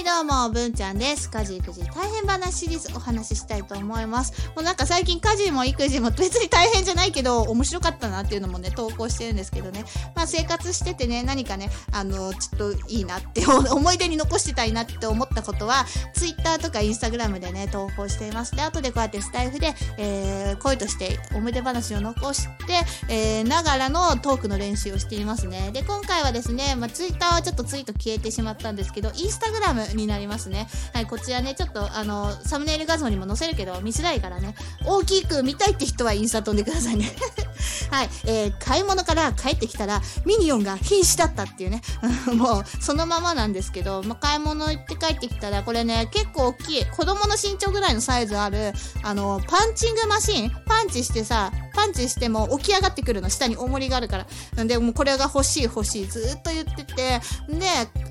はい、どうも、文ちゃんです。家事育児大変話シリーズお話ししたいと思います。もうなんか最近家事も育児も別に大変じゃないけど、面白かったなっていうのもね、投稿してるんですけどね。まあ生活しててね、何かね、あの、ちょっといいなって、思い出に残してたいなって思ったことは、Twitter とか Instagram でね、投稿しています。で、後でこうやってスタイフで、えー、声として思い出話を残して、えー、ながらのトークの練習をしていますね。で、今回はですね、まあ Twitter はちょっとツイート消えてしまったんですけど、Instagram になりますね。はい、こちらね、ちょっとあの、サムネイル画像にも載せるけど、見づらいからね、大きく見たいって人はインスタ飛んでくださいね。はい、えー、買い物から帰ってきたら、ミニオンが瀕死だったっていうね、もう、そのままなんですけど、ま、買い物行って帰ってきたら、これね、結構大きい、子供の身長ぐらいのサイズある、あの、パンチングマシンパンチしてさ、パンチしても起き上がってくるの、下に重りがあるから。なんで、もうこれが欲しい欲しい、ずっと言ってて、で、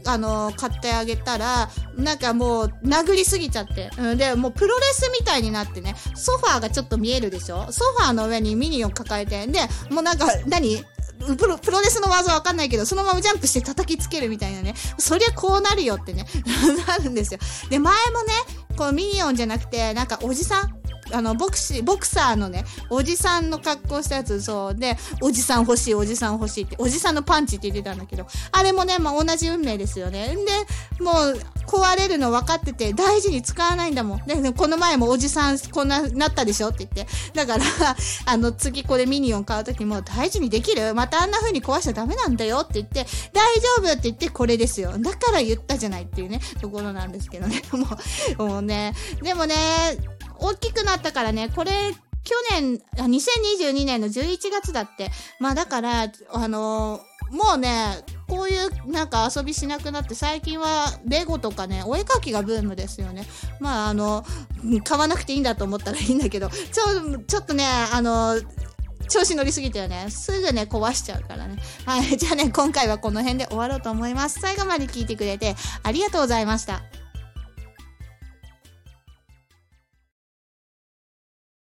あの、買ってあげたら、なんかもう、殴りすぎちゃって。うん、で、もうプロレスみたいになってね、ソファーがちょっと見えるでしょ？ソファーの上にミニオン抱えて、で、もうなんか、何？プロ、プロレスの技わかんないけど、そのままジャンプして叩きつけるみたいなね。そりゃこうなるよってね、なるんですよ。で、前もね、このミニオンじゃなくて、なんかおじさんあの、ボクシー、ボクサーのね、おじさんの格好したやつ、そう。で、おじさん欲しい、おじさん欲しいって、おじさんのパンチって言ってたんだけど、あれもね、まあ、同じ運命ですよね。で、もう、壊れるの分かってて、大事に使わないんだもん。で、この前もおじさん、こんな、なったでしょって言って。だから、あの、次これミニオン買うときも、大事にできる？またあんな風に壊しちゃダメなんだよって言って、大丈夫って言って、これですよ。だから言ったじゃないっていうね、ところなんですけどね。もう、もうね、でもね、大きくなったからね、これ、去年、2022年の11月だって。まあだから、あのーもうね、こういうなんか遊びしなくなって、最近はレゴとかね、お絵かきがブームですよね。まああの、買わなくていいんだと思ったらいいんだけど、ちょ、ちょっとね、あの調子乗りすぎたよね。すぐね、壊しちゃうからね。はい。じゃあね、今回はこの辺で終わろうと思います。最後まで聞いてくれてありがとうございました。